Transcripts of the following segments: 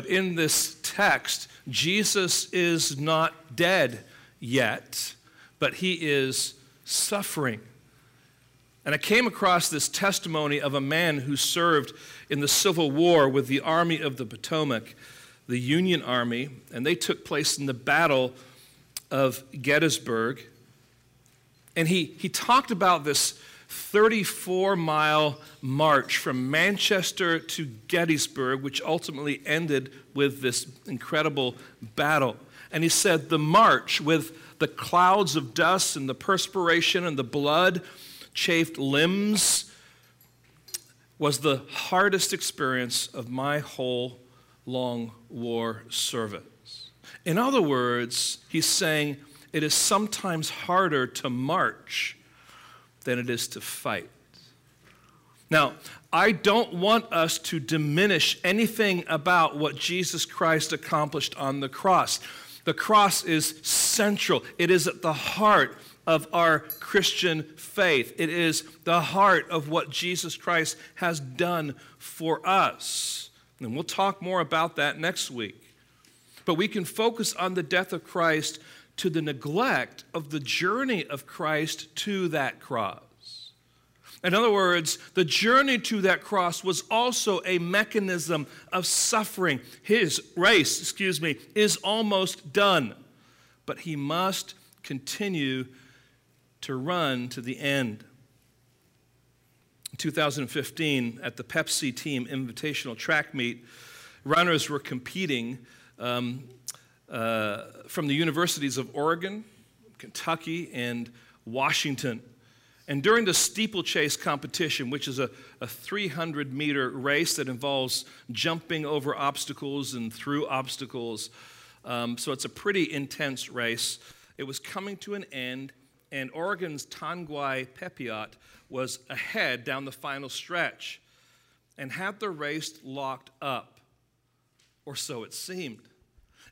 But in this text, Jesus is not dead yet, but he is suffering. And I came across this testimony of a man who served in the Civil War with the Army of the Potomac, the Union Army, and they took place in the Battle of Gettysburg. And he, he talked about this 34 mile march from Manchester to Gettysburg, which ultimately ended with this incredible battle. And he said, The march with the clouds of dust and the perspiration and the blood chafed limbs was the hardest experience of my whole long war service. In other words, he's saying it is sometimes harder to march than it is to fight. Now, I don't want us to diminish anything about what Jesus Christ accomplished on the cross. The cross is central, it is at the heart of our Christian faith. It is the heart of what Jesus Christ has done for us. And we'll talk more about that next week. But we can focus on the death of Christ to the neglect of the journey of Christ to that cross. In other words, the journey to that cross was also a mechanism of suffering. His race, excuse me, is almost done, but he must continue to run to the end. In 2015, at the Pepsi Team Invitational Track Meet, runners were competing um, uh, from the universities of Oregon, Kentucky, and Washington. And during the steeplechase competition, which is a, a 300 meter race that involves jumping over obstacles and through obstacles, um, so it's a pretty intense race, it was coming to an end, and Oregon's Tanguy Pepiot was ahead down the final stretch and had the race locked up, or so it seemed.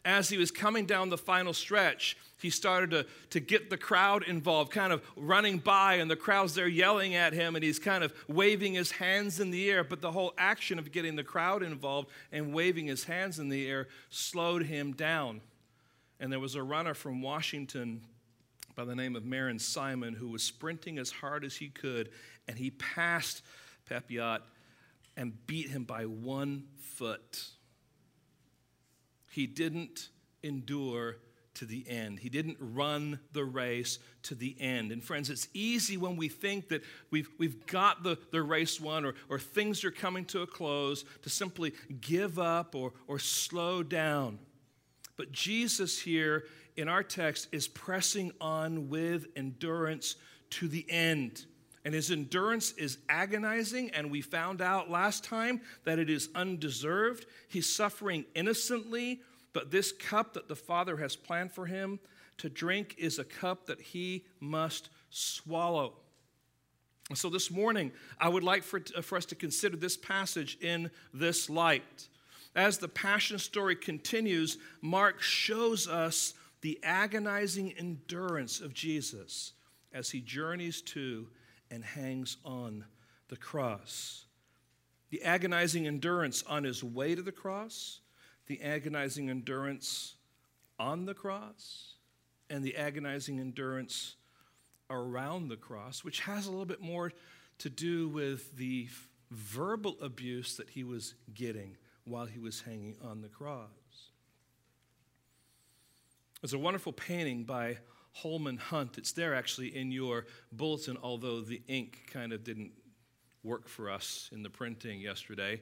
As he was coming down the final stretch, he started to, to get the crowd involved, kind of running by, and the crowd's there yelling at him, and he's kind of waving his hands in the air. But the whole action of getting the crowd involved and waving his hands in the air slowed him down. And there was a runner from Washington by the name of Meron Simon who was sprinting as hard as he could, and he passed Pepiot and beat him by one foot. He didn't endure to the end. He didn't run the race to the end. And friends, it's easy when we think that we've, we've got the, the race won or, or things are coming to a close to simply give up or, or slow down. But Jesus here in our text is pressing on with endurance to the end. And his endurance is agonizing, and we found out last time that it is undeserved. He's suffering innocently, but this cup that the Father has planned for him to drink is a cup that he must swallow. And so this morning, I would like for, uh, for us to consider this passage in this light. As the Passion story continues, Mark shows us the agonizing endurance of Jesus as he journeys to and hangs on the cross. The agonizing endurance on his way to the cross, the agonizing endurance on the cross, and the agonizing endurance around the cross, which has a little bit more to do with the verbal abuse that he was getting while he was hanging on the cross. There's a wonderful painting by Holman Hunt. It's there actually in your bulletin, although the ink kind of didn't work for us in the printing yesterday.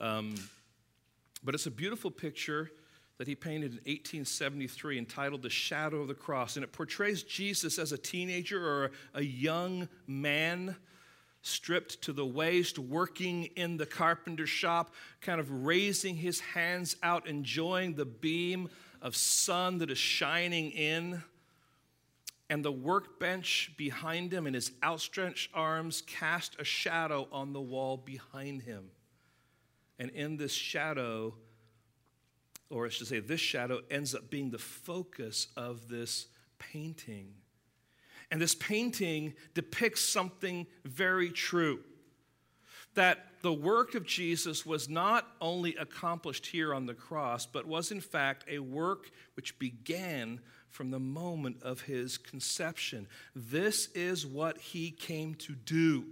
Um, but it's a beautiful picture that he painted in 1873 entitled The Shadow of the Cross. And it portrays Jesus as a teenager or a young man stripped to the waist, working in the carpenter shop, kind of raising his hands out, enjoying the beam of sun that is shining in. And the workbench behind him and his outstretched arms cast a shadow on the wall behind him. And in this shadow, or I should say, this shadow ends up being the focus of this painting. And this painting depicts something very true that the work of Jesus was not only accomplished here on the cross, but was in fact a work which began from the moment of his conception. This is what he came to do.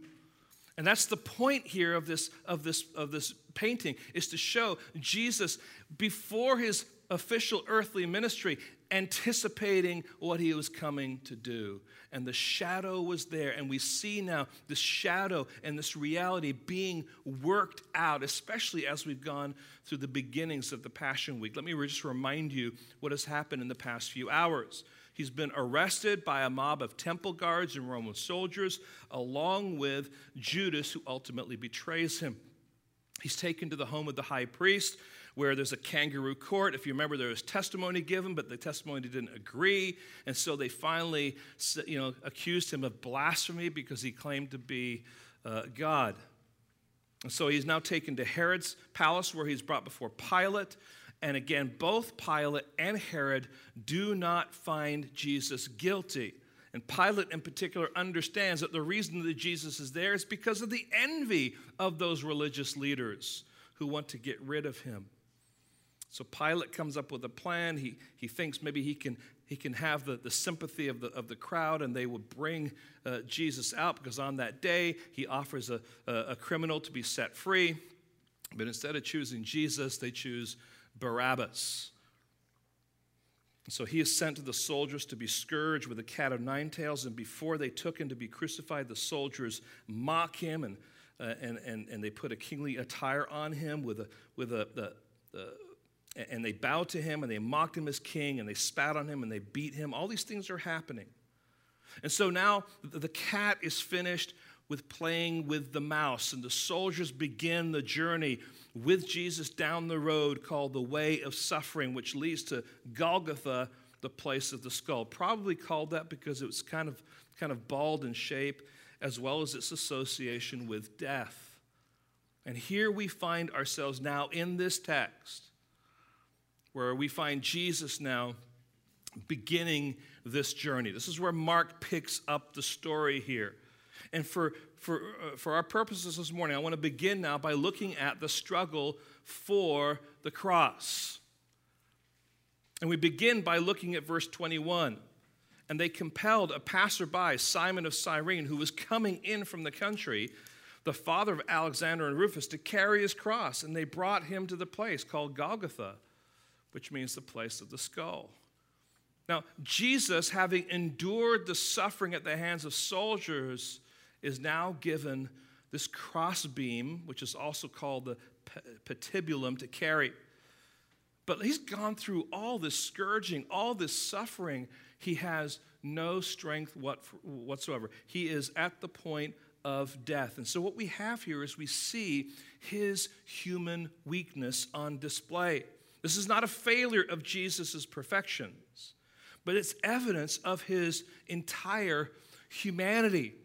And that's the point here of this, of this, of this painting, is to show Jesus before his official earthly ministry, anticipating what he was coming to do. And the shadow was there, and we see now this shadow and this reality being worked out, especially as we've gone through the beginnings of the Passion Week. Let me just remind you what has happened in the past few hours. He's been arrested by a mob of temple guards and Roman soldiers, along with Judas, who ultimately betrays him. He's taken to the home of the high priest, where there's a kangaroo court. If you remember, there was testimony given, but the testimony didn't agree. And so they finally you know, accused him of blasphemy because he claimed to be uh, God. And so he's now taken to Herod's palace, where he's brought before Pilate. And again, both Pilate and Herod do not find Jesus guilty. And Pilate, in particular, understands that the reason that Jesus is there is because of the envy of those religious leaders who want to get rid of him. So Pilate comes up with a plan. He, he thinks maybe he can, he can have the, the sympathy of the, of the crowd and they would bring uh, Jesus out because on that day he offers a, a, a criminal to be set free. But instead of choosing Jesus, they choose Barabbas. So he is sent to the soldiers to be scourged with a cat of nine tails, and before they took him to be crucified, the soldiers mock him and, uh, and, and, and they put a kingly attire on him with a, with a, the, and they bowed to him and they mocked him as king and they spat on him and they beat him. All these things are happening. And so now the cat is finished with playing with the mouse, and the soldiers begin the journey with Jesus down the road called the Way of Suffering, which leads to Golgotha, the place of the skull. Probably called that because it was kind of, kind of bald in shape, as well as its association with death. And here we find ourselves now in this text, where we find Jesus now beginning this journey. This is where Mark picks up the story here. And for, for, uh, for our purposes this morning, I want to begin now by looking at the struggle for the cross. And we begin by looking at verse 21. And they compelled a passerby, Simon of Cyrene, who was coming in from the country, the father of Alexander and Rufus, to carry his cross. And they brought him to the place called Golgotha, which means the place of the skull. Now, Jesus, having endured the suffering at the hands of soldiers, is now given this crossbeam, which is also called the patibulum, to carry. But he's gone through all this scourging, all this suffering. He has no strength whatsoever. He is at the point of death. And so, what we have here is we see his human weakness on display. This is not a failure of Jesus' perfections, but it's evidence of his entire humanity.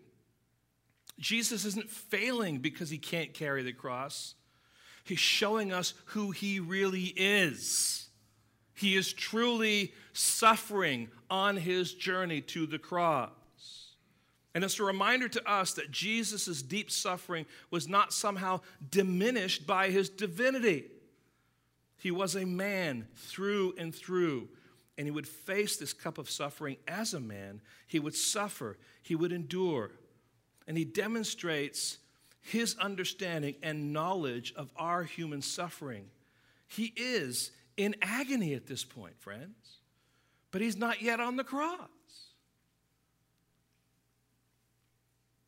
Jesus isn't failing because he can't carry the cross. He's showing us who he really is. He is truly suffering on his journey to the cross. And it's a reminder to us that Jesus' deep suffering was not somehow diminished by his divinity. He was a man through and through, and he would face this cup of suffering as a man. He would suffer, he would endure and he demonstrates his understanding and knowledge of our human suffering. He is in agony at this point, friends, but he's not yet on the cross.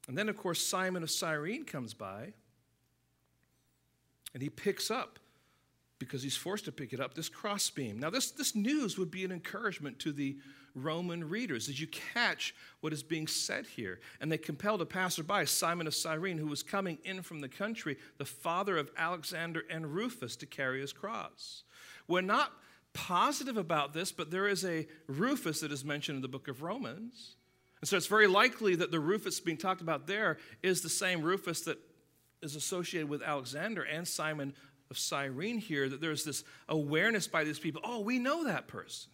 And then, of course, Simon of Cyrene comes by and he picks up because he's forced to pick it up, this crossbeam. Now, this, this news would be an encouragement to the Roman readers as you catch what is being said here. And they compelled a passerby, Simon of Cyrene, who was coming in from the country, the father of Alexander and Rufus, to carry his cross. We're not positive about this, but there is a Rufus that is mentioned in the book of Romans. And so it's very likely that the Rufus being talked about there is the same Rufus that is associated with Alexander and Simon of Cyrene here, that there's this awareness by these people oh, we know that person.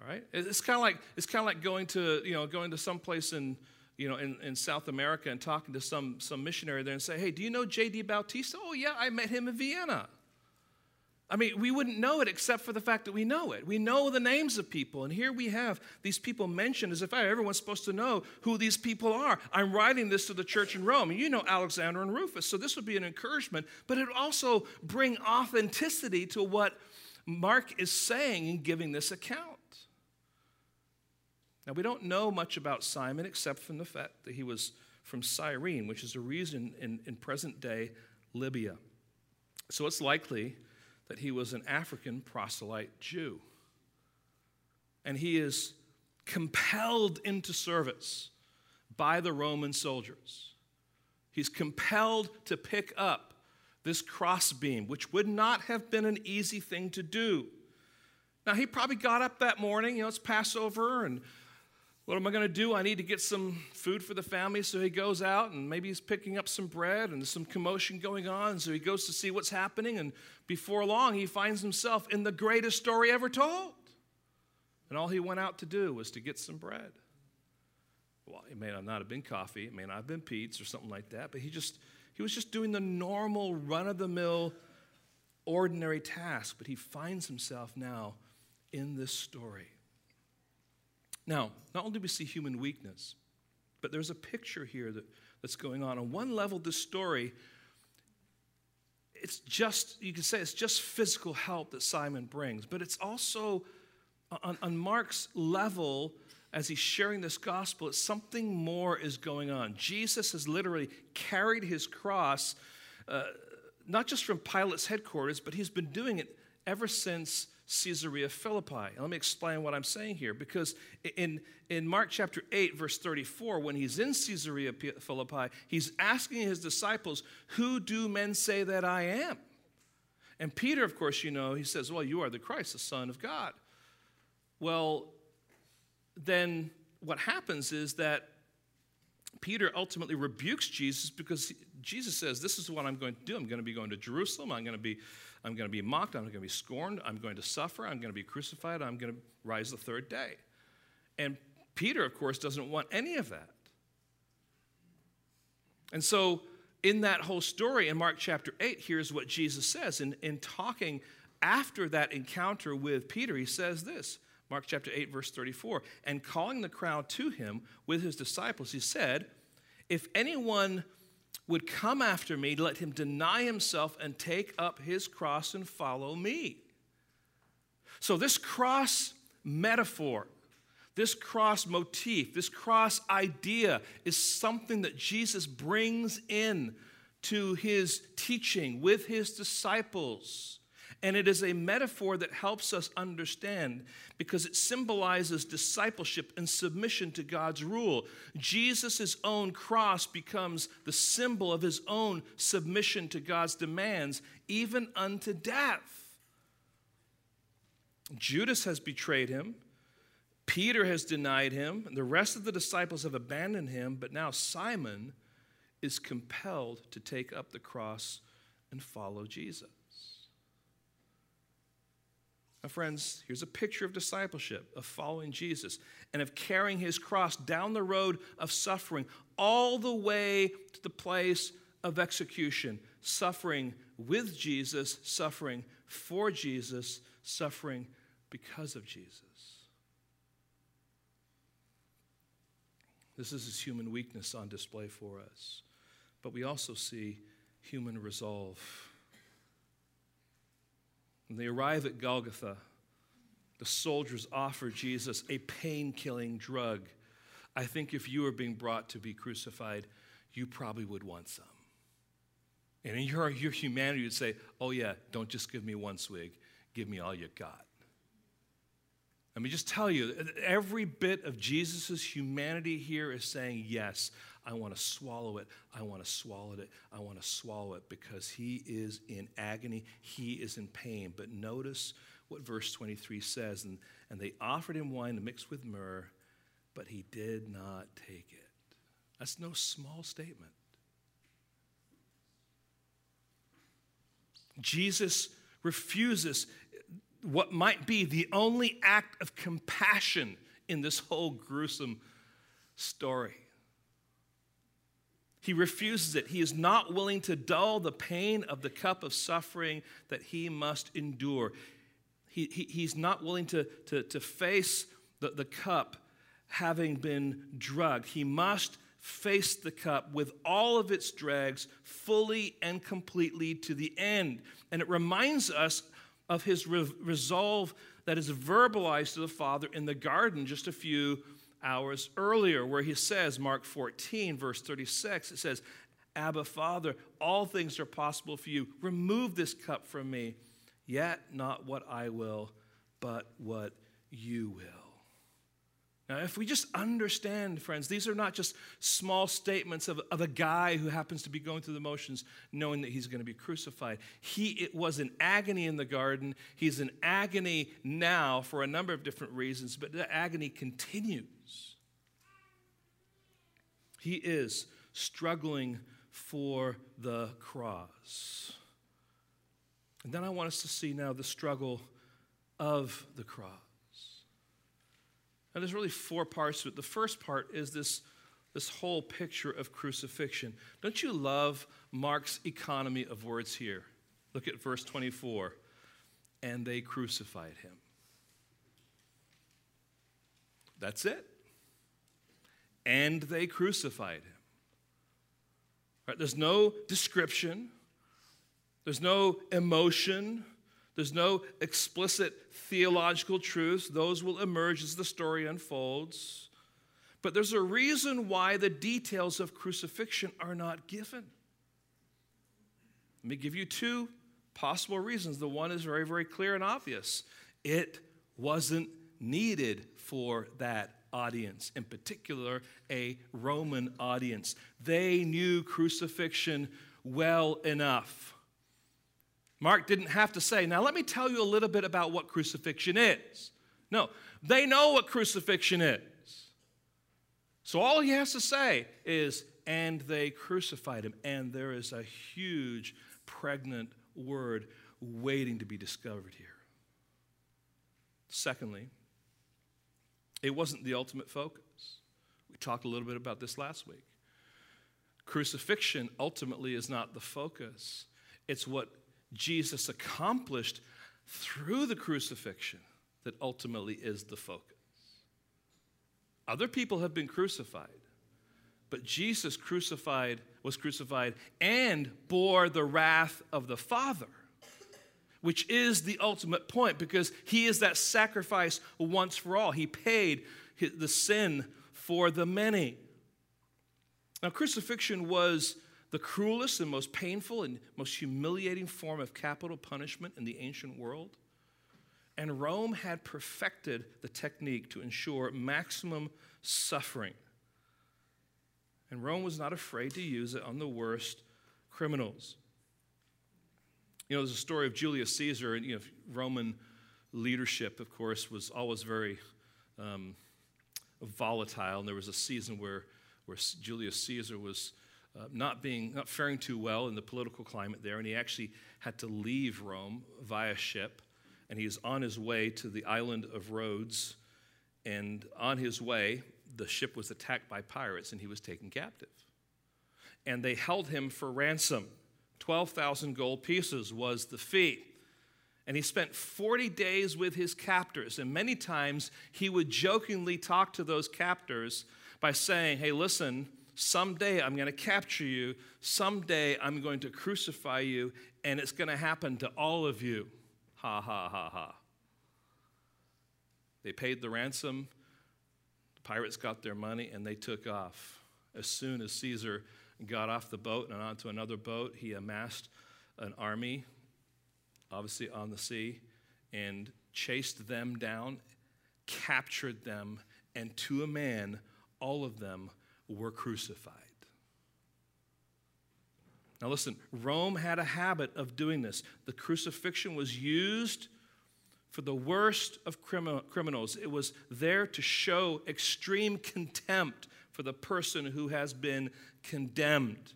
All right? It's kind of like, it's kind of like going to, you know, going to some place in, you know, in, in South America and talking to some, some missionary there and say, hey, do you know J.D. Bautista? Oh, yeah, I met him in Vienna. I mean, we wouldn't know it except for the fact that we know it. We know the names of people, and here we have these people mentioned as if everyone's supposed to know who these people are. I'm writing this to the church in Rome, and you know Alexander and Rufus, so this would be an encouragement, but it would also bring authenticity to what Mark is saying in giving this account. Now, we don't know much about Simon except from the fact that he was from Cyrene, which is a region in, in present day Libya. So it's likely that he was an African proselyte Jew. And he is compelled into service by the Roman soldiers. He's compelled to pick up this crossbeam, which would not have been an easy thing to do. Now, he probably got up that morning, you know, it's Passover, and what am I going to do? I need to get some food for the family. So he goes out and maybe he's picking up some bread and there's some commotion going on. So he goes to see what's happening. And before long, he finds himself in the greatest story ever told. And all he went out to do was to get some bread. Well, it may not have been coffee, it may not have been pizza or something like that, but he just he was just doing the normal run of the mill ordinary task, but he finds himself now in this story. Now, not only do we see human weakness, but there's a picture here that, that's going on. On one level, this story, it's just, you can say it's just physical help that Simon brings, but it's also on, on Mark's level, as he's sharing this gospel, it's something more is going on. Jesus has literally carried his cross, uh, not just from Pilate's headquarters, but he's been doing it ever since Caesarea Philippi. Let me explain what I'm saying here because in, in Mark chapter 8, verse 34, when he's in Caesarea Philippi, he's asking his disciples, Who do men say that I am? And Peter, of course, you know, he says, Well, you are the Christ, the Son of God. Well, then what happens is that Peter ultimately rebukes Jesus because Jesus says, This is what I'm going to do. I'm going to be going to Jerusalem. I'm going to be I'm going to be mocked. I'm going to be scorned. I'm going to suffer. I'm going to be crucified. I'm going to rise the third day. And Peter, of course, doesn't want any of that. And so, in that whole story in Mark chapter 8, here's what Jesus says. In, in talking after that encounter with Peter, he says this Mark chapter 8, verse 34. And calling the crowd to him with his disciples, he said, If anyone would come after me, let him deny himself and take up his cross and follow me. So, this cross metaphor, this cross motif, this cross idea is something that Jesus brings in to his teaching with his disciples. And it is a metaphor that helps us understand because it symbolizes discipleship and submission to God's rule. Jesus' own cross becomes the symbol of his own submission to God's demands, even unto death. Judas has betrayed him. Peter has denied him. And The rest of the disciples have abandoned him. But now Simon is compelled to take up the cross and follow Jesus. Now, friends, here's a picture of discipleship, of following Jesus, and of carrying his cross down the road of suffering all the way to the place of execution. Suffering with Jesus, suffering for Jesus, suffering because of Jesus. This is his human weakness on display for us. But we also see human resolve. When they arrive at Golgotha, the soldiers offer Jesus a pain killing drug. I think if you were being brought to be crucified, you probably would want some. And in your, your humanity, you'd say, oh, yeah, don't just give me one swig, give me all you got. Let me just tell you, every bit of Jesus' humanity here is saying, Yes, I want to swallow it. I want to swallow it. I want to swallow it because he is in agony. He is in pain. But notice what verse 23 says. And, and they offered him wine mixed with myrrh, but he did not take it. That's no small statement. Jesus refuses what might be the only act of compassion in this whole gruesome story. He refuses it. He is not willing to dull the pain of the cup of suffering that he must endure. He, he, he's not willing to, to, to face the, the cup having been drugged. He must face the cup with all of its dregs fully and completely to the end. And it reminds us of his re- resolve that is verbalized to the Father in the garden just a few hours earlier, where he says, Mark 14, verse 36, it says, Abba, Father, all things are possible for you. Remove this cup from me, yet not what I will, but what you will. Now, if we just understand, friends, these are not just small statements of, of a guy who happens to be going through the motions knowing that he's going to be crucified. He it was an agony in the garden. He's in agony now for a number of different reasons, but the agony continues. He is struggling for the cross. And then I want us to see now the struggle of the cross. And there's really four parts to it. The first part is this, this whole picture of crucifixion. Don't you love Mark's economy of words here? Look at verse 24. And they crucified him. That's it. And they crucified him. Right, there's no description, there's no emotion, there's no explicit theological truths, those will emerge as the story unfolds. But there's a reason why the details of crucifixion are not given. Let me give you two possible reasons. The one is very, very clear and obvious it wasn't needed for that audience, in particular, a Roman audience. They knew crucifixion well enough. Mark didn't have to say, now let me tell you a little bit about what crucifixion is. No, they know what crucifixion is. So all he has to say is, and they crucified him. And there is a huge, pregnant word waiting to be discovered here. Secondly, it wasn't the ultimate focus. We talked a little bit about this last week. Crucifixion ultimately is not the focus, it's what Jesus accomplished through the crucifixion that ultimately is the focus. Other people have been crucified, but Jesus crucified was crucified and bore the wrath of the Father, which is the ultimate point because he is that sacrifice once for all. He paid the sin for the many. Now, crucifixion was the cruelest and most painful and most humiliating form of capital punishment in the ancient world. And Rome had perfected the technique to ensure maximum suffering. And Rome was not afraid to use it on the worst criminals. You know, there's a story of Julius Caesar, and you know, Roman leadership, of course, was always very um, volatile. And there was a season where, where Julius Caesar was uh, not being not faring too well in the political climate there, and he actually had to leave Rome via ship, and he's on his way to the island of Rhodes, and on his way, the ship was attacked by pirates, and he was taken captive, and they held him for ransom. Twelve thousand gold pieces was the fee. And he spent 40 days with his captors. And many times he would jokingly talk to those captors by saying, Hey, listen, Someday I'm going to capture you. Someday I'm going to crucify you, and it's going to happen to all of you. Ha, ha, ha, ha. They paid the ransom. The pirates got their money, and they took off. As soon as Caesar got off the boat and onto another boat. He amassed an army, obviously on the sea, and chased them down, captured them, and to a man, all of them were crucified. Now, listen, Rome had a habit of doing this. The crucifixion was used for the worst of criminals. It was there to show extreme contempt for the person who has been condemned.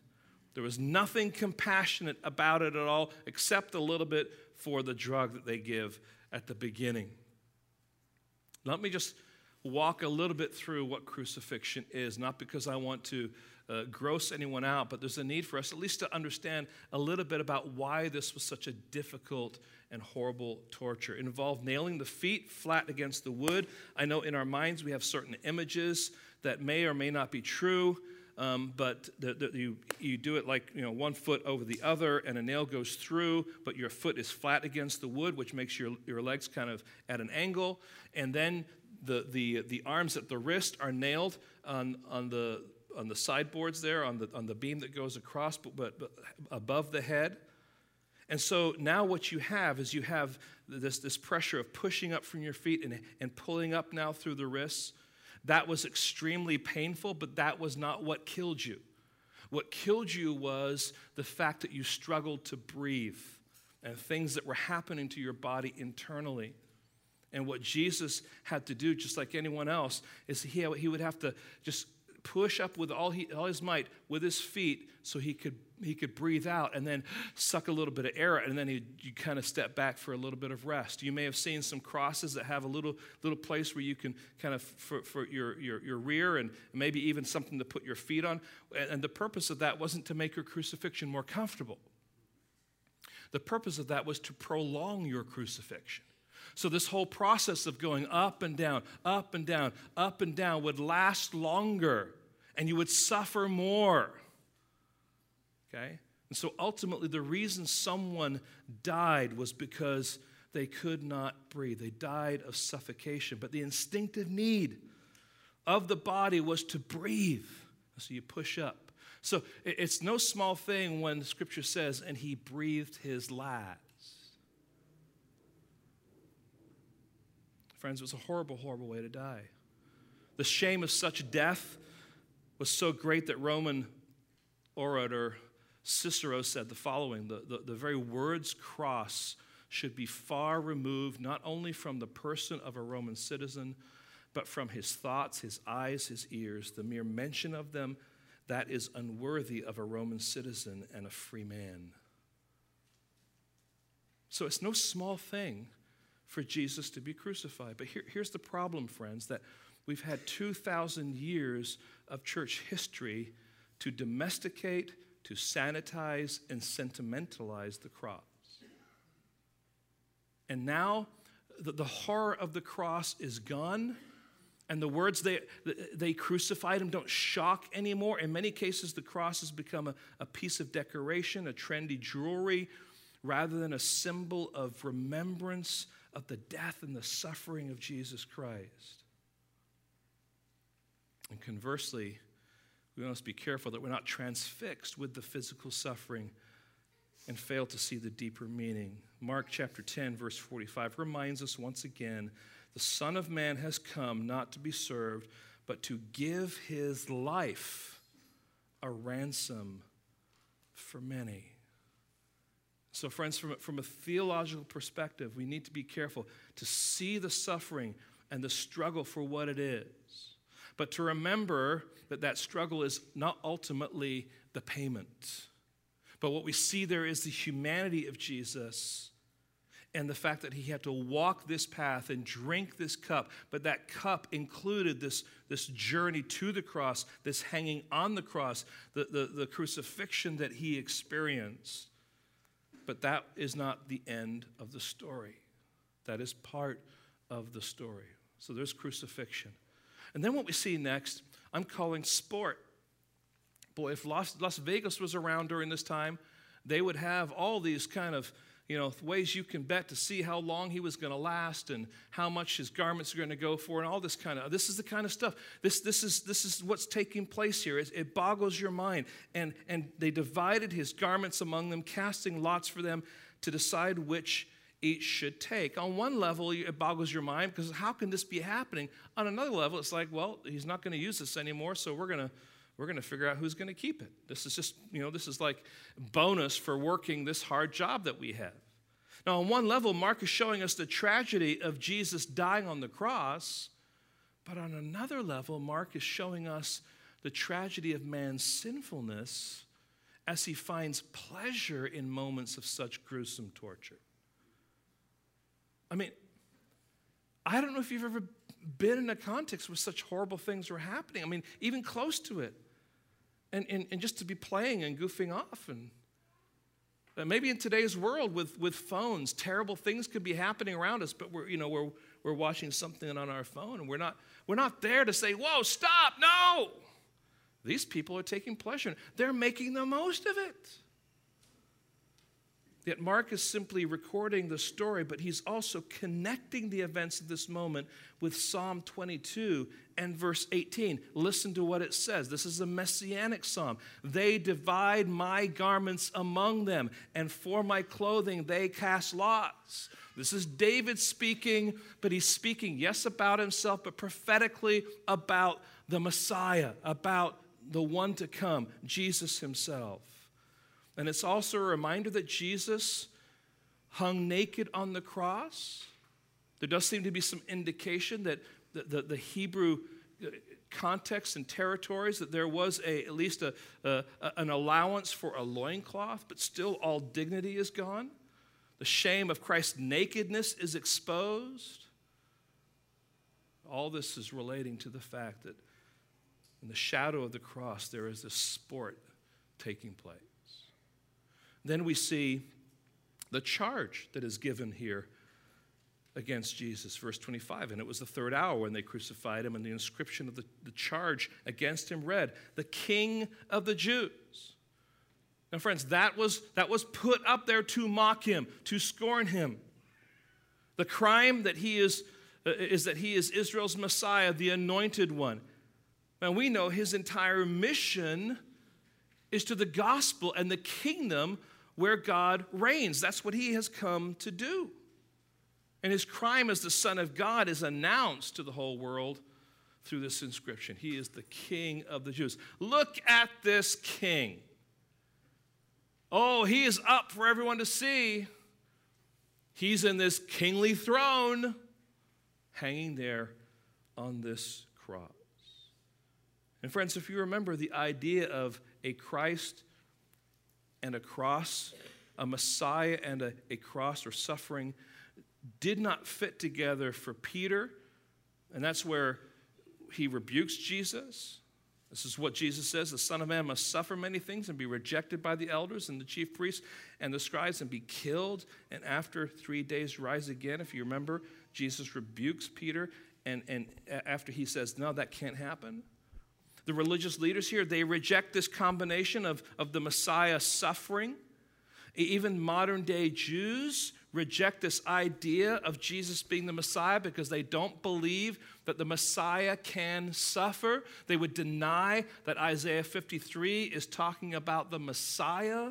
There was nothing compassionate about it at all, except a little bit for the drug that they give at the beginning. Let me just walk a little bit through what crucifixion is, not because I want to uh, gross anyone out, but there's a need for us at least to understand a little bit about why this was such a difficult and horrible torture. It involved nailing the feet flat against the wood. I know in our minds we have certain images that may or may not be true. Um, but the, the, you, you do it like you know one foot over the other and a nail goes through but your foot is flat against the wood which makes your, your legs kind of at an angle and then the, the, the arms at the wrist are nailed on, on the on the sideboards there, on the, on the beam that goes across, but, but, but above the head. And so now what you have is you have this, this pressure of pushing up from your feet and, and pulling up now through the wrists. That was extremely painful, but that was not what killed you. What killed you was the fact that you struggled to breathe and things that were happening to your body internally. And what Jesus had to do, just like anyone else, is he, he would have to just push up with all, he, all his might with his feet so he could, he could breathe out and then suck a little bit of air and then he, you kind of step back for a little bit of rest. You may have seen some crosses that have a little, little place where you can kind of, for, for your, your, your rear and maybe even something to put your feet on. And the purpose of that wasn't to make your crucifixion more comfortable. The purpose of that was to prolong your crucifixion. So, this whole process of going up and down, up and down, up and down would last longer and you would suffer more. Okay? And so, ultimately, the reason someone died was because they could not breathe. They died of suffocation. But the instinctive need of the body was to breathe. So, you push up. So, it's no small thing when scripture says, and he breathed his last. Friends, it was a horrible, horrible way to die. The shame of such death was so great that Roman orator Cicero said the following the, the, the, very words cross should be far removed, not only from the person of a Roman citizen, but from his thoughts, his eyes, his ears. The mere mention of them, that is unworthy of a Roman citizen and a free man. So it's no small thing for Jesus to be crucified. But here, here's the problem, friends, that we've had 2,000 years of church history to domesticate, to sanitize, and sentimentalize the cross. And now the, the horror of the cross is gone. And the words they, they crucified him don't shock anymore. In many cases, the cross has become a, a piece of decoration, a trendy jewelry, rather than a symbol of remembrance of the death and the suffering of Jesus Christ. And conversely, we must be careful that we're not transfixed with the physical suffering and fail to see the deeper meaning. Mark chapter 10, verse 45 reminds us once again the Son of Man has come not to be served, but to give his life a ransom for many. So, friends, from, from a theological perspective, we need to be careful to see the suffering and the struggle for what it is, but to remember that that struggle is not ultimately the payment. But what we see there is the humanity of Jesus and the fact that he had to walk this path and drink this cup, but that cup included this, this journey to the cross, this hanging on the cross, the, the, the crucifixion that he experienced. But that is not the end of the story. That is part of the story. So there's crucifixion. And then what we see next, I'm calling sport. Boy, if Las, Las Vegas was around during this time, they would have all these kind of you know, ways you can bet to see how long he was going to last and how much his garments are going to go for and all this kind of this is the kind of stuff. This, this is this is what's taking place here. It, it boggles your mind. And and they divided his garments among them casting lots for them to decide which each should take on one level it boggles your mind because how can this be happening on another level it's like well he's not going to use this anymore so we're going to we're going to figure out who's going to keep it. This is just, you know, this is like bonus for working this hard job that we have. Now, on one level, Mark is showing us the tragedy of Jesus dying on the cross, but on another level, Mark is showing us the tragedy of man's sinfulness as he finds pleasure in moments of such gruesome torture. I mean, I don't know if you've ever been in a context where such horrible things were happening. I mean, even close to it and, and, and just to be playing and goofing off. And uh, maybe in today's world with, with phones, terrible things could be happening around us, but we're, you know, we're, we're watching something on our phone and we're not, we're not there to say, whoa, stop, no. These people are taking pleasure. They're making the most of it. Yet Mark is simply recording the story, but he's also connecting the events of this moment with Psalm 22 and verse 18. Listen to what it says. This is a messianic psalm. They divide my garments among them, and for my clothing they cast lots. This is David speaking, but he's speaking, yes, about himself, but prophetically about the Messiah, about the one to come, Jesus himself. And it's also a reminder that Jesus hung naked on the cross. There does seem to be some indication that the, the, the Hebrew uh, context and territories that there was a, at least a, a, an allowance for a loincloth, but still all dignity is gone. The shame of Christ's nakedness is exposed. All this is relating to the fact that in the shadow of the cross there is this sport taking place. Then we see the charge that is given here against Jesus. Verse 25, and it was the third hour when they crucified him, and the inscription of the, the charge against him read, The King of the Jews. Now, friends, that was, that was put up there to mock him, to scorn him. The crime that he is, uh, is that he is Israel's Messiah, the anointed one. And we know his entire mission is to the gospel and the kingdom where God reigns. That's what he has come to do. And his crime as the Son of God is announced to the whole world through this inscription. He is the King of the Jews. Look at this King. Oh, he is up for everyone to see. He's in this kingly throne, hanging there on this cross. And, friends, if you remember the idea of a Christ and a cross, a Messiah and a, a cross or suffering, did not fit together for Peter. And that's where he rebukes Jesus. This is what Jesus says the Son of Man must suffer many things and be rejected by the elders and the chief priests and the scribes and be killed, and after three days rise again. If you remember, Jesus rebukes Peter, and, and after he says, No, that can't happen, the religious leaders here, they reject this combination of, of the Messiah suffering. Even modern day Jews reject this idea of Jesus being the Messiah because they don't believe that the Messiah can suffer. They would deny that Isaiah 53 is talking about the Messiah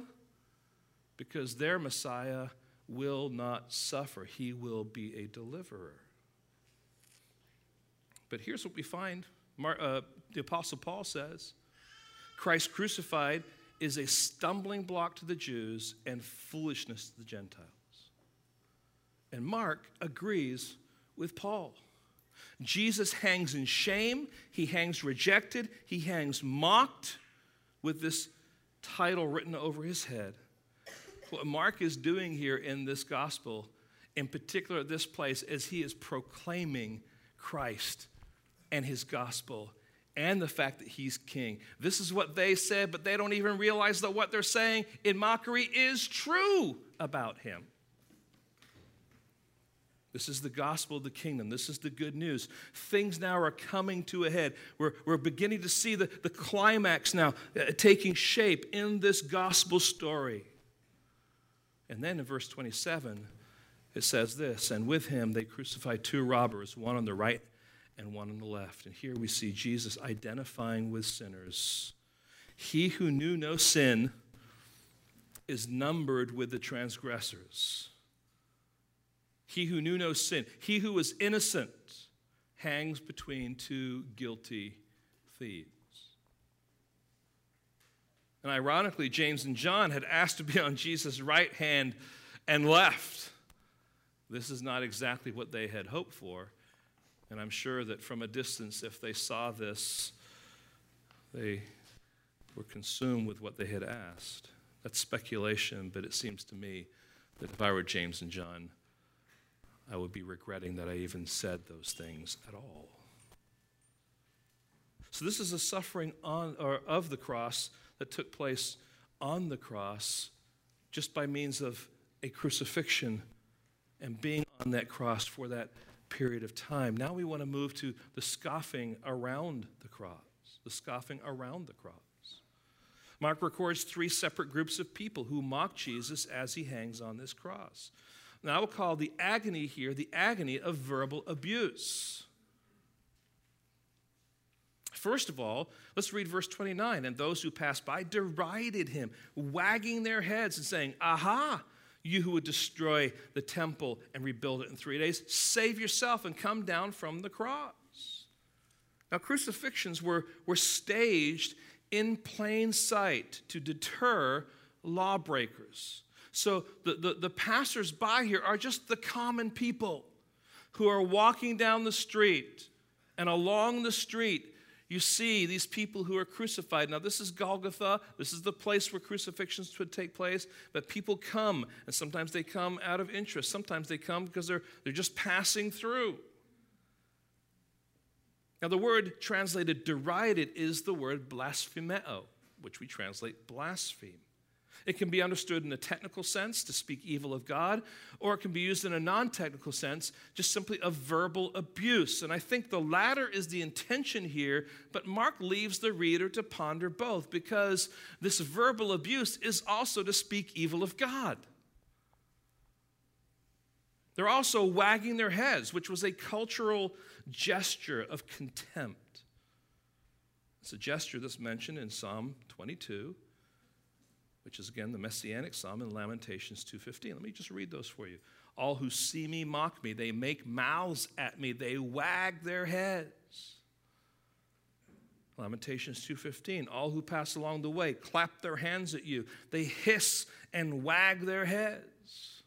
because their Messiah will not suffer, he will be a deliverer. But here's what we find Mar- uh, the Apostle Paul says Christ crucified is a stumbling block to the Jews and foolishness to the Gentiles. And Mark agrees with Paul. Jesus hangs in shame, he hangs rejected, he hangs mocked with this title written over his head. What Mark is doing here in this gospel, in particular at this place, is he is proclaiming Christ and his gospel and the fact that he's king. This is what they said, but they don't even realize that what they're saying in mockery is true about him. This is the gospel of the kingdom. This is the good news. Things now are coming to a head. We're, we're beginning to see the, the climax now uh, taking shape in this gospel story. And then in verse 27, it says this And with him they crucified two robbers, one on the right and one on the left. And here we see Jesus identifying with sinners. He who knew no sin is numbered with the transgressors. He who knew no sin, he who was innocent, hangs between two guilty thieves. And ironically, James and John had asked to be on Jesus' right hand and left. This is not exactly what they had hoped for. And I'm sure that from a distance, if they saw this, they were consumed with what they had asked. That's speculation, but it seems to me that if I were James and John, I would be regretting that I even said those things at all. So this is a suffering on or of the cross that took place on the cross just by means of a crucifixion and being on that cross for that period of time. Now we want to move to the scoffing around the cross, the scoffing around the cross. Mark records three separate groups of people who mock Jesus as he hangs on this cross. Now I will call the agony here the agony of verbal abuse. First of all, let's read verse 29. And those who passed by derided him, wagging their heads and saying, Aha, you who would destroy the temple and rebuild it in three days, save yourself and come down from the cross. Now, crucifixions were, were staged in plain sight to deter lawbreakers. So the, the, the passers by here are just the common people who are walking down the street, and along the street, you see these people who are crucified. Now, this is Golgotha. This is the place where crucifixions would take place. But people come, and sometimes they come out of interest. Sometimes they come because they're, they're just passing through. Now, the word translated derided is the word blasphemeo, which we translate blaspheme. It can be understood in a technical sense to speak evil of God, or it can be used in a non technical sense, just simply a verbal abuse. And I think the latter is the intention here, but Mark leaves the reader to ponder both because this verbal abuse is also to speak evil of God. They're also wagging their heads, which was a cultural gesture of contempt. It's a gesture that's mentioned in Psalm 22 which is again the messianic psalm in Lamentations 2:15. Let me just read those for you. All who see me mock me, they make mouths at me, they wag their heads. Lamentations 2:15 All who pass along the way clap their hands at you. They hiss and wag their heads.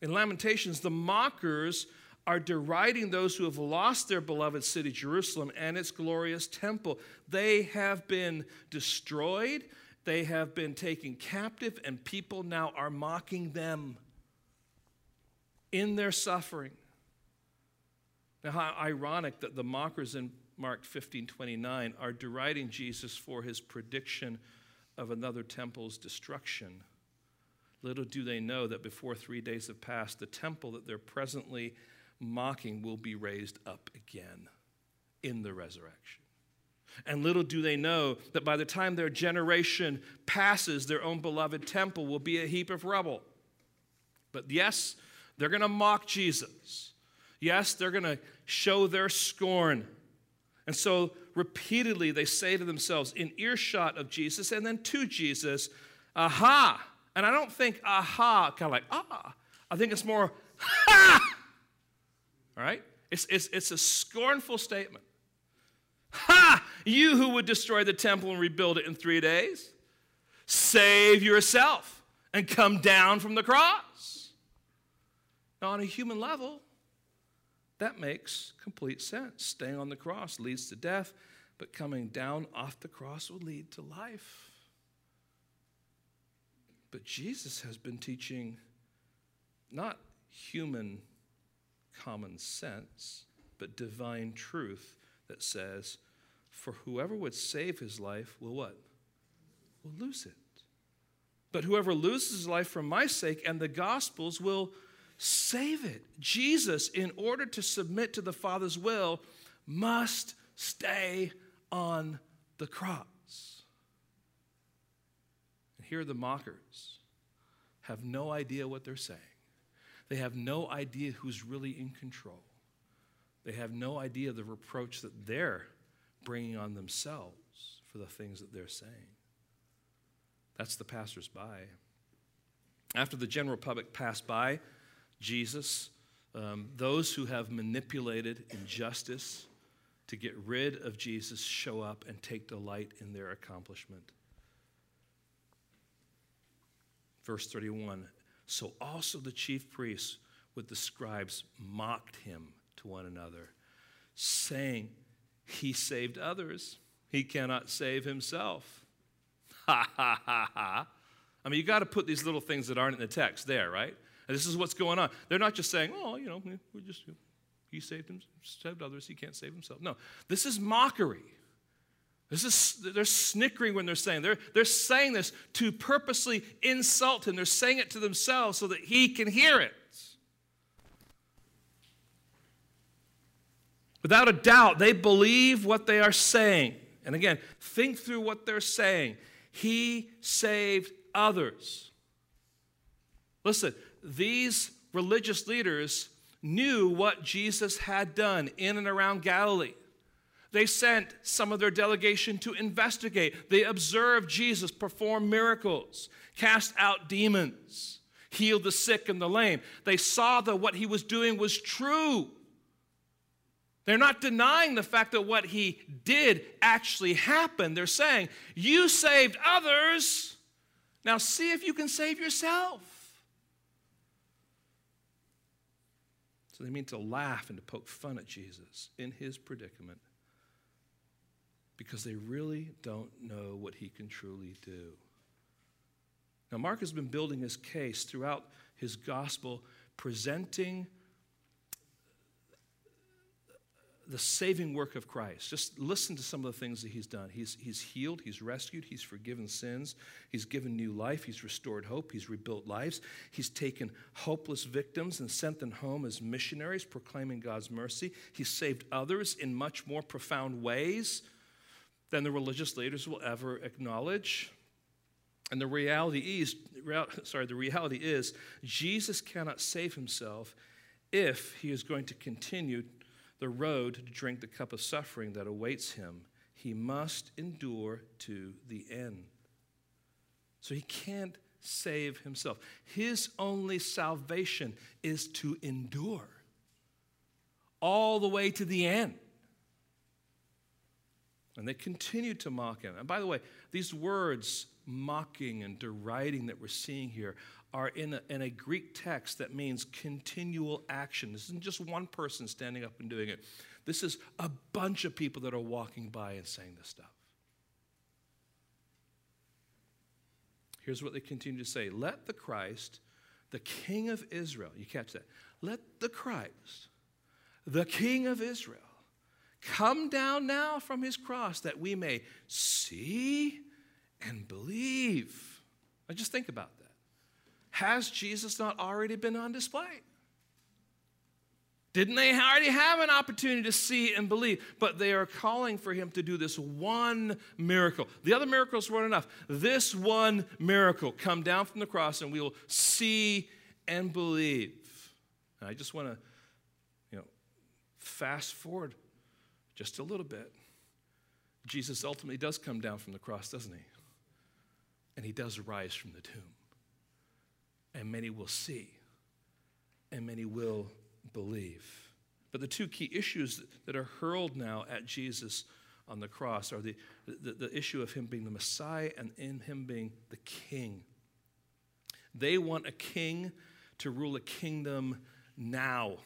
In Lamentations the mockers are deriding those who have lost their beloved city, Jerusalem, and its glorious temple. They have been destroyed, they have been taken captive, and people now are mocking them in their suffering. Now, how ironic that the mockers in Mark 15 29 are deriding Jesus for his prediction of another temple's destruction. Little do they know that before three days have passed, the temple that they're presently mocking will be raised up again in the resurrection. And little do they know that by the time their generation passes, their own beloved temple will be a heap of rubble. But yes, they're going to mock Jesus. Yes, they're going to show their scorn. And so repeatedly they say to themselves in earshot of Jesus and then to Jesus, aha. And I don't think aha, kind of like ah. I think it's more ha. All right? It's, it's, it's a scornful statement. Ha! You who would destroy the temple and rebuild it in three days, save yourself and come down from the cross. Now, on a human level, that makes complete sense. Staying on the cross leads to death, but coming down off the cross will lead to life. But Jesus has been teaching not human common sense, but divine truth that says, for whoever would save his life will what? Will lose it. But whoever loses his life for my sake and the gospel's will save it. Jesus, in order to submit to the Father's will, must stay on the cross. And here the mockers have no idea what they're saying. They have no idea who's really in control. They have no idea the reproach that they're bringing on themselves for the things that they're saying. That's the passersby. After the general public pass by Jesus, um, those who have manipulated injustice to get rid of Jesus show up and take delight in their accomplishment. Verse 31 So also the chief priests with the scribes mocked him to one another, saying, He saved others, he cannot save himself. Ha ha ha ha. I mean, you got to put these little things that aren't in the text there, right? And this is what's going on. They're not just saying, oh, you know, we just, he saved him, saved others, he can't save himself. No, this is mockery. This is, they're snickering when they're saying. They're, they're saying this to purposely insult him. They're saying it to themselves so that he can hear it. Without a doubt, they believe what they are saying. And again, think through what they're saying. He saved others. Listen, these religious leaders knew what Jesus had done in and around Galilee. They sent some of their delegation to investigate. They observed Jesus perform miracles, cast out demons, heal the sick and the lame. They saw that what he was doing was true. They're not denying the fact that what he did actually happened. They're saying, You saved others, now see if you can save yourself. So they mean to laugh and to poke fun at Jesus in his predicament because they really don't know what he can truly do. Now, Mark has been building his case throughout his gospel, presenting the saving work of Christ. Just listen to some of the things that he's done. He's, he's healed, he's rescued, he's forgiven sins, he's given new life, he's restored hope, he's rebuilt lives, he's taken hopeless victims and sent them home as missionaries, proclaiming God's mercy. He's saved others in much more profound ways than the religious leaders will ever acknowledge. And the reality is, sorry, the reality is Jesus cannot save himself if he is going to continue the road to drink the cup of suffering that awaits him, he must endure to the end. So he can't save himself. His only salvation is to endure all the way to the end. And they continued to mock him. And by the way, these words, mocking and deriding, that we're seeing here, are in a, in a Greek text that means continual action. This isn't just one person standing up and doing it, this is a bunch of people that are walking by and saying this stuff. Here's what they continue to say Let the Christ, the King of Israel, you catch that? Let the Christ, the King of Israel, come down now from his cross that we may see and believe. Now just think about that. Has Jesus not already been on display? Didn't they already have an opportunity to see and believe? But they are calling for him to do this one miracle. The other miracles weren't enough. This one miracle come down from the cross and we will see and believe. And I just want to, you know, fast forward just a little bit. Jesus ultimately does come down from the cross, doesn't he? And he does rise from the tomb and many will see, and many will believe. But the two key issues that are hurled now at Jesus on the cross are the, the, the, issue of him being the Messiah and in him being the king. They want a king to rule a kingdom now.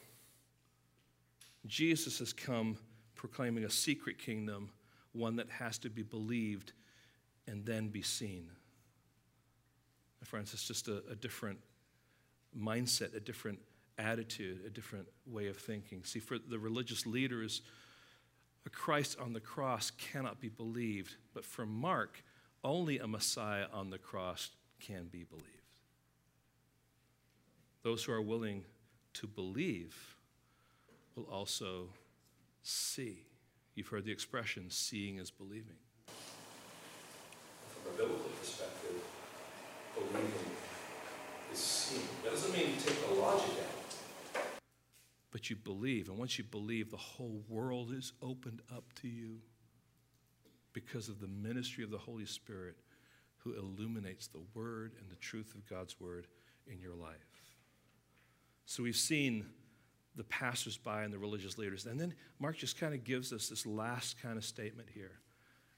Jesus has come proclaiming a secret kingdom, one that has to be believed and then be seen. My friends, it's just a, a different mindset, a different attitude, a different way of thinking. See, for the religious leaders, a Christ on the cross cannot be believed, but for Mark, only a Messiah on the cross can be believed. Those who are willing to believe will also see. You've heard the expression, seeing is believing. From a biblical perspective, believing is seen. That doesn't mean you take the logic out. But you believe, and once you believe, the whole world is opened up to you because of the ministry of the Holy Spirit who illuminates the Word and the truth of God's Word in your life. So we've seen the passersby and the religious leaders. And then Mark just kind of gives us this last kind of statement here.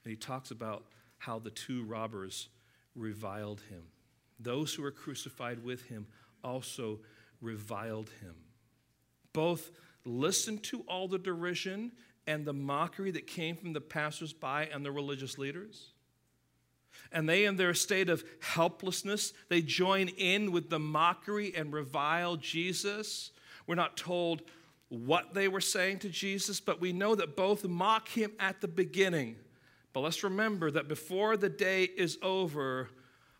And he talks about how the two robbers reviled him. Those who were crucified with him also reviled him. Both listened to all the derision and the mockery that came from the passersby and the religious leaders. And they, in their state of helplessness, they join in with the mockery and revile Jesus. We're not told what they were saying to Jesus, but we know that both mock him at the beginning. But let's remember that before the day is over,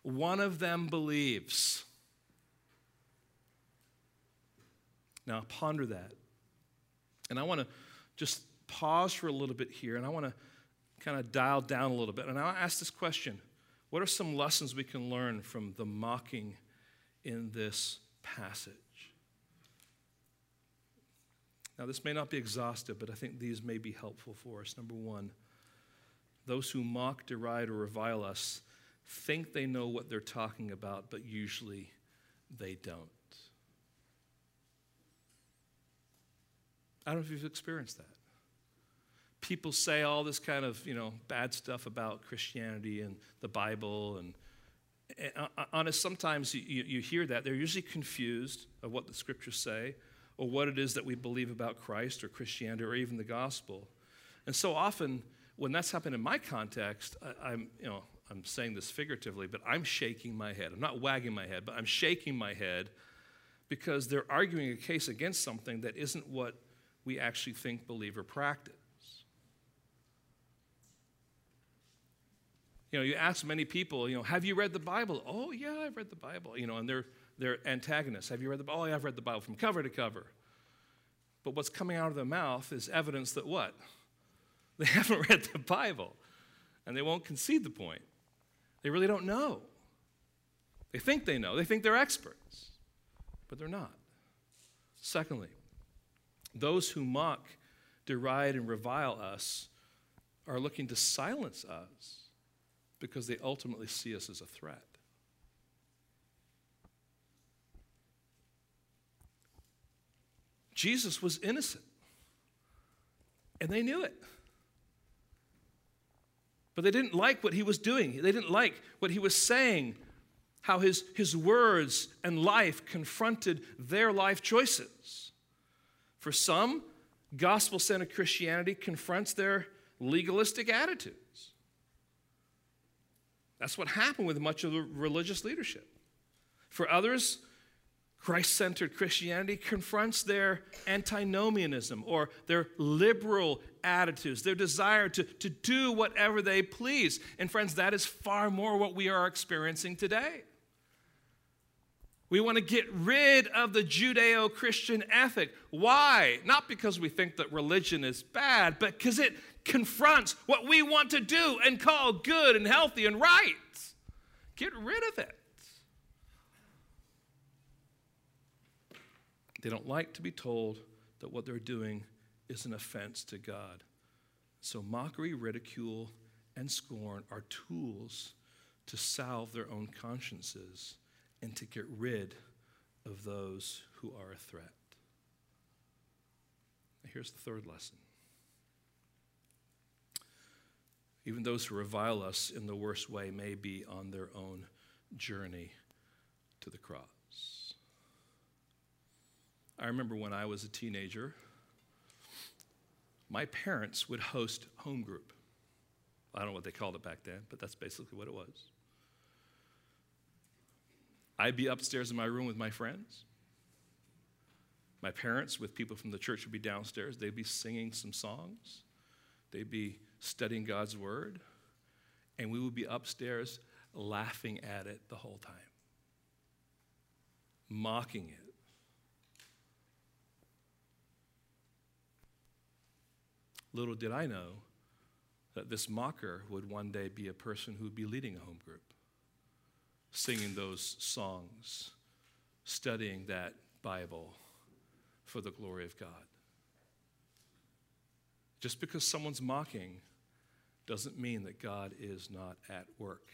one of them believes. Now, ponder that. And I want to just pause for a little bit here, and I want to kind of dial down a little bit. And I'll ask this question What are some lessons we can learn from the mocking in this passage? Now, this may not be exhaustive, but I think these may be helpful for us. Number one, those who mock, deride, or revile us think they know what they're talking about, but usually they don't. I don't know if you've experienced that. People say all this kind of, you know, bad stuff about Christianity and the Bible and, and uh, uh, honest, sometimes you, you hear that. They're usually confused of what the scriptures say or what it is that we believe about Christ or Christianity or even the gospel. And so often, when that's happened in my context, I, I'm, you know, I'm saying this figuratively, but I'm shaking my head. I'm not wagging my head, but I'm shaking my head because they're arguing a case against something that isn't what we actually think, believe, or practice. You know, you ask many people, you know, have you read the Bible? Oh, yeah, I've read the Bible. You know, and they're, they're antagonists. Have you read the Bible? Oh, yeah, I've read the Bible from cover to cover. But what's coming out of their mouth is evidence that what? They haven't read the Bible. And they won't concede the point. They really don't know. They think they know. They think they're experts. But they're not. Secondly, those who mock, deride, and revile us are looking to silence us because they ultimately see us as a threat. Jesus was innocent, and they knew it. But they didn't like what he was doing, they didn't like what he was saying, how his, his words and life confronted their life choices. For some, gospel centered Christianity confronts their legalistic attitudes. That's what happened with much of the religious leadership. For others, Christ centered Christianity confronts their antinomianism or their liberal attitudes, their desire to, to do whatever they please. And, friends, that is far more what we are experiencing today. We want to get rid of the Judeo Christian ethic. Why? Not because we think that religion is bad, but because it confronts what we want to do and call good and healthy and right. Get rid of it. They don't like to be told that what they're doing is an offense to God. So, mockery, ridicule, and scorn are tools to salve their own consciences and to get rid of those who are a threat. Now, here's the third lesson. Even those who revile us in the worst way may be on their own journey to the cross. I remember when I was a teenager, my parents would host home group. I don't know what they called it back then, but that's basically what it was. I'd be upstairs in my room with my friends. My parents, with people from the church, would be downstairs. They'd be singing some songs. They'd be studying God's word. And we would be upstairs laughing at it the whole time, mocking it. Little did I know that this mocker would one day be a person who would be leading a home group. singing those songs, studying that Bible for the glory of God. Just because someone's mocking doesn't mean that God is not at work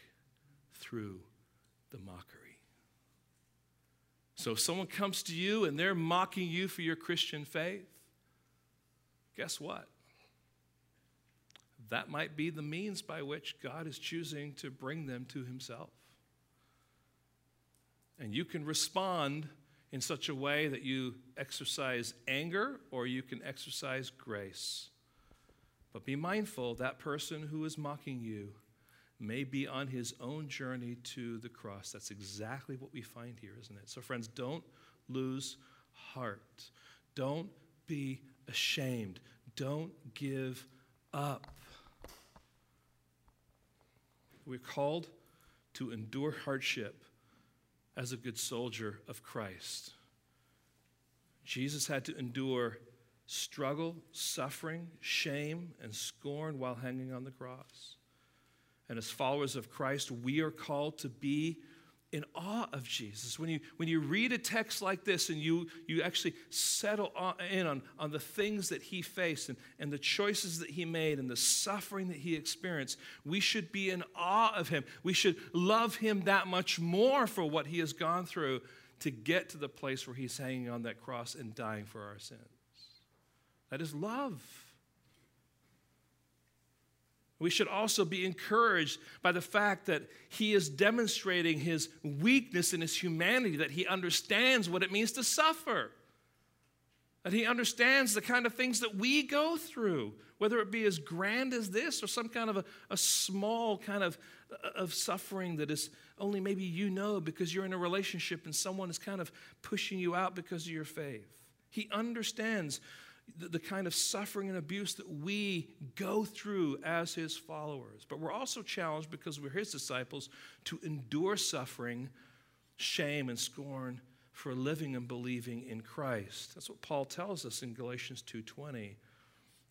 through the mockery. So if someone comes to you and they're mocking you for your Christian faith, guess what? That might be the means by which God is choosing to bring them to Himself. And you can respond in such a way that you exercise anger or you can exercise grace. But be mindful that person who is mocking you may be on his own journey to the cross. That's exactly what we find here, isn't it? So, friends, don't lose heart. Don't be ashamed. Don't give up. We're called to endure hardship as a good soldier of Christ. Jesus had to endure struggle, suffering, shame, and scorn while hanging on the cross. And as followers of Christ, we are called to be in awe of Jesus. When you, when you read a text like this and you, you actually settle in on, on the things that he faced and, and the choices that he made and the suffering that he experienced, we should be in awe of him. We should love him that much more for what he has gone through to get to the place where he's hanging on that cross and dying for our sins. That is love. We should also be encouraged by the fact that he is demonstrating his weakness and his humanity, that he understands what it means to suffer, that he understands the kind of things that we go through, whether it be as grand as this or some kind of a, a small kind of, of suffering that is only maybe you know because you're in a relationship and someone is kind of pushing you out because of your faith. He understands the, the kind of suffering and abuse that we go through as his followers. But we're also challenged because we're his disciples to endure suffering, shame, and scorn for living and believing in Christ. That's what Paul tells us in Galatians 2:20.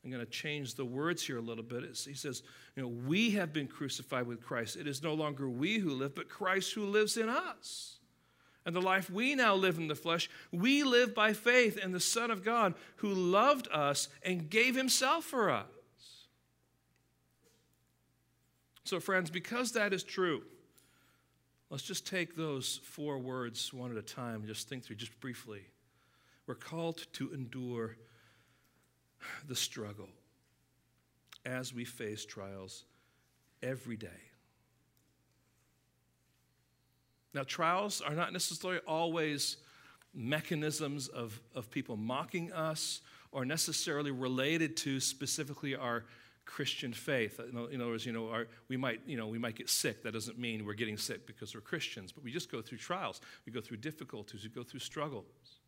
I'm going to change the words here a little bit. It's, he says, you know, we have been crucified with Christ. It is no longer we who live, but Christ who lives in us. And the life we now live in the flesh, we live by faith in the Son of God who loved us and gave himself for us. So, friends, because that is true, let's just take those four words one at a time and just think through just briefly. We're called to endure the struggle as we face trials every day. Now, trials are not necessarily always mechanisms of, of people mocking us or necessarily related to specifically our Christian faith. In other words, you know, our, we might, you know, we might get sick. That doesn't mean we're getting sick because we're Christians, but we just go through trials. We go through difficulties. We go through struggles.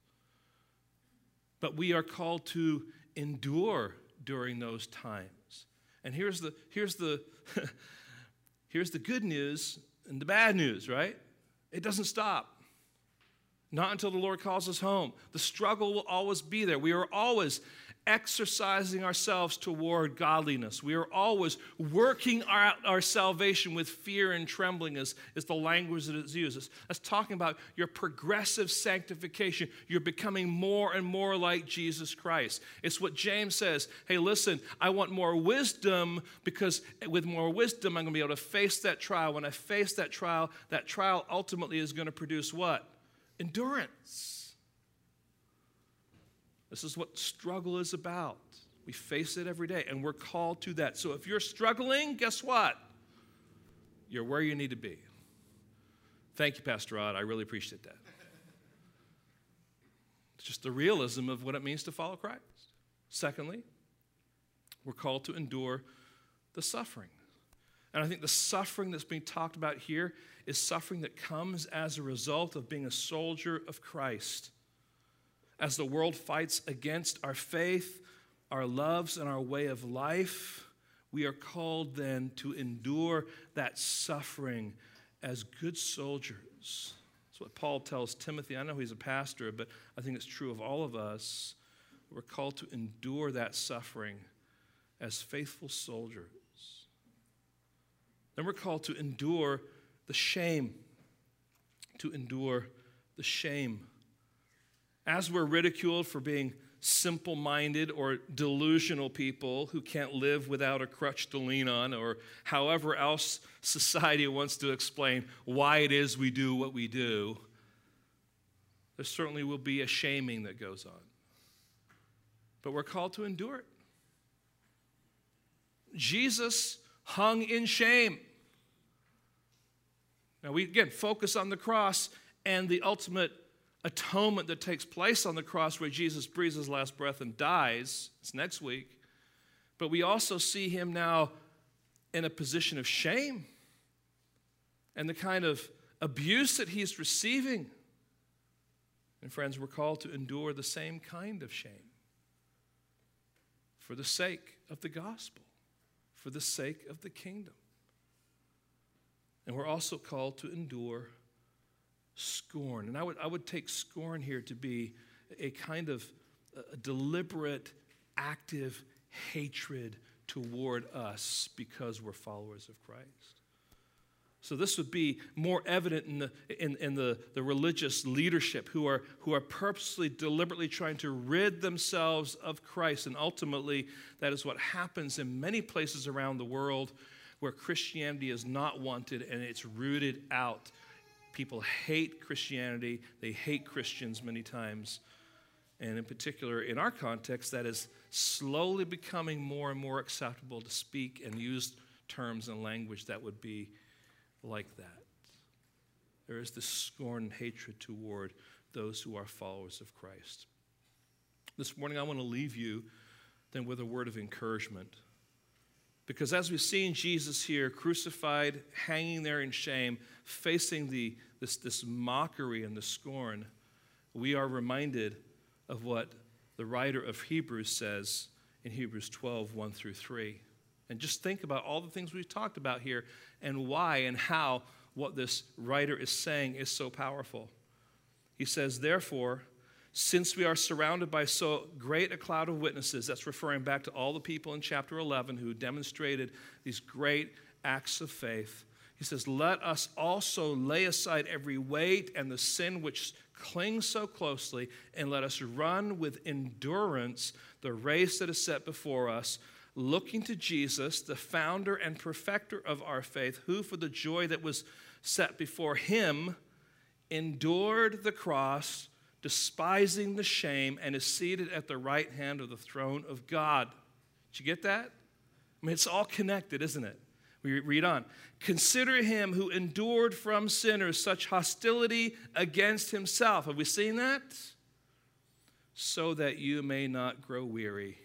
But we are called to endure during those times. And here's the, here's the, here's the good news and the bad news, right? It doesn't stop. Not until the Lord calls us home. The struggle will always be there. We are always exercising ourselves toward godliness. We are always working out our, our salvation with fear and trembling, is, is the language that is used. That's talking about your progressive sanctification. You're becoming more and more like Jesus Christ. It's what James says hey, listen, I want more wisdom because with more wisdom, I'm going to be able to face that trial. When I face that trial, that trial ultimately is going to produce what? Endurance. This is what struggle is about. We face it every day, and we're called to that. So if you're struggling, guess what? You're where you need to be. Thank you, Pastor Rod. I really appreciate that. It's just the realism of what it means to follow Christ. Secondly, we're called to endure the suffering. And I think the suffering that's being talked about here is suffering that comes as a result of being a soldier of Christ as the world fights against our faith, our loves, and our way of life, we are called then to endure that suffering as good soldiers. That's what Paul tells Timothy. I know he's a pastor, but I think it's true of all of us. We're called to endure that suffering as faithful soldiers. Then we're called to endure the shame to endure the shame. As we're ridiculed for being simple minded or delusional people who can't live without a crutch to lean on, or however else society wants to explain why it is we do what we do, there certainly will be a shaming that goes on. But we're called to endure it. Jesus hung in shame. Now, we again focus on the cross and the ultimate atonement that takes place on the cross where Jesus breathes his last breath and dies. It's next week. But we also see him now in a position of shame and the kind of abuse that he's receiving. And, friends, we're called to endure the same kind of shame for the sake of the gospel, for the sake of the kingdom. And we're also called to endure scorn. And I would, I would take scorn here to be a kind of a deliberate, active hatred toward us because we're followers of Christ. So this would be more evident in the, in, in the, the religious leadership who are, who are purposely, deliberately trying to rid themselves of Christ. And ultimately, that is what happens in many places around the world where Christianity is not wanted and it's rooted out People hate Christianity, they hate Christians many times. And in particular, in our context, that is slowly becoming more and more acceptable to speak and use terms and language that would be like that. There is this scorn and hatred toward those who are followers of Christ. This morning, I want to leave you then with a word of encouragement. Because as we've seen Jesus here, crucified, hanging there in shame, facing the, this, this mockery and the scorn, we are reminded of what the writer of Hebrews says in Hebrews 12, 1 through 3. And just think about all the things we've talked about here and why and how what this writer is saying is so powerful. He says, Therefore, since we are surrounded by so great a cloud of witnesses, that's referring back to all the people in chapter 11 who demonstrated these great acts of faith. He says, Let us also lay aside every weight and the sin which clings so closely, and let us run with endurance the race that is set before us, looking to Jesus, the founder and perfecter of our faith, who for the joy that was set before him endured the cross despising the shame, and is seated at the right hand of the throne of God. Did you get that? I mean, it's all connected, isn't it? We read on. Consider him who endured from sinners such hostility against himself. Have we seen that? So that you may not grow weary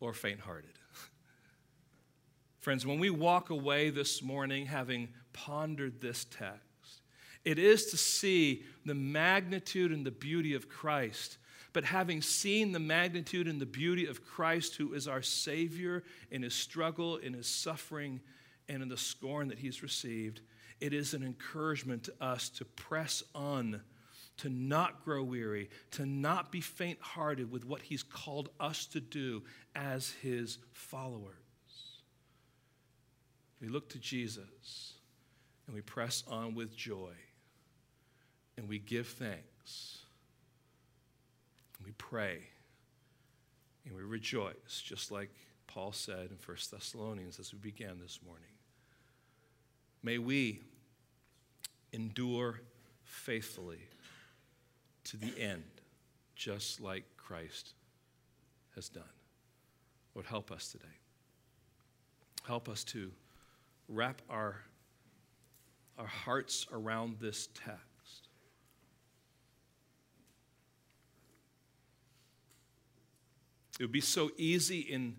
or faint hearted. Friends, when we walk away this morning having pondered this text, it is to see the magnitude and the beauty of Christ. But having seen the magnitude and the beauty of Christ, who is our Savior in his struggle, in his suffering, and in the scorn that he's received, it is an encouragement to us to press on, to not grow weary, to not be faint hearted with what he's called us to do as his followers. We look to Jesus and we press on with joy and we give thanks. And we pray. And we rejoice, just like Paul said in 1 Thessalonians as we began this morning. May we endure faithfully to the end, just like Christ has done. Lord, help us today. Help us to wrap our, our hearts around this text It would be so easy in,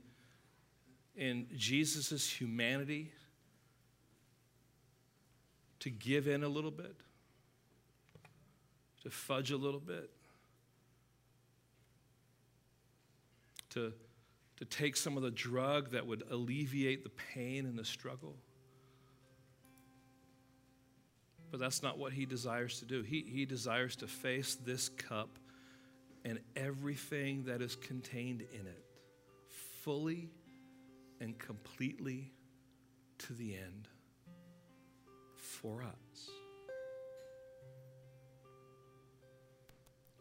in Jesus' humanity to give in a little bit, to fudge a little bit, to, to take some of the drug that would alleviate the pain and the struggle. But that's not what he desires to do. He, he desires to face this cup and everything that is contained in it fully and completely to the end for us.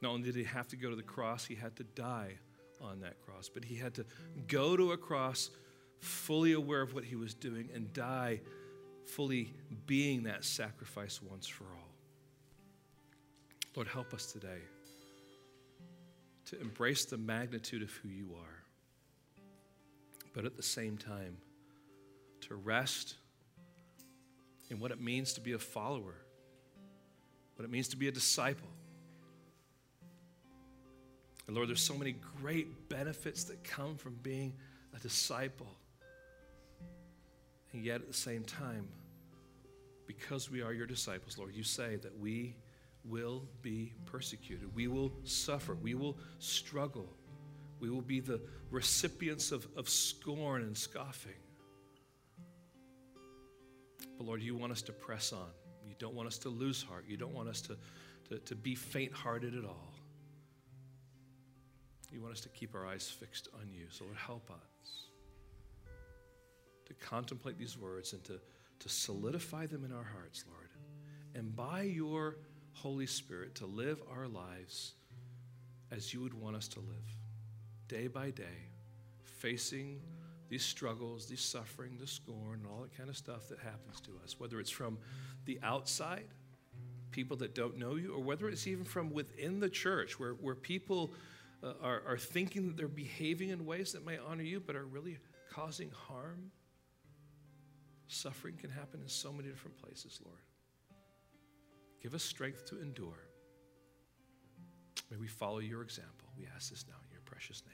Not only did he have to go to the cross, he had to die on that cross, but he had to go to a cross fully aware of what he was doing and die fully being that sacrifice once for all. Lord, help us today to embrace the magnitude of who you are, but at the same time, to rest in what it means to be a follower, what it means to be a disciple. And Lord, there's so many great benefits that come from being a disciple. And yet, at the same time, because we are your disciples, Lord, you say that we will be persecuted. We will suffer. We will struggle. We will be the recipients of, of scorn and scoffing. But Lord, you want us to press on. You don't want us to lose heart. You don't want us to, to, to be faint hearted at all. You want us to keep our eyes fixed on you. So, Lord, help us to contemplate these words and to, to solidify them in our hearts, Lord. And by your Holy Spirit, to live our lives as you would want us to live, day by day, facing these struggles, these suffering, the scorn, and all that kind of stuff that happens to us, whether it's from the outside, people that don't know you, or whether it's even from within the church, where, where people uh, are, are thinking that they're behaving in ways that may honor you, but are really causing harm. Suffering can happen in so many different places, Lord. Give us strength to endure. May we follow your example. We ask this now in your precious name.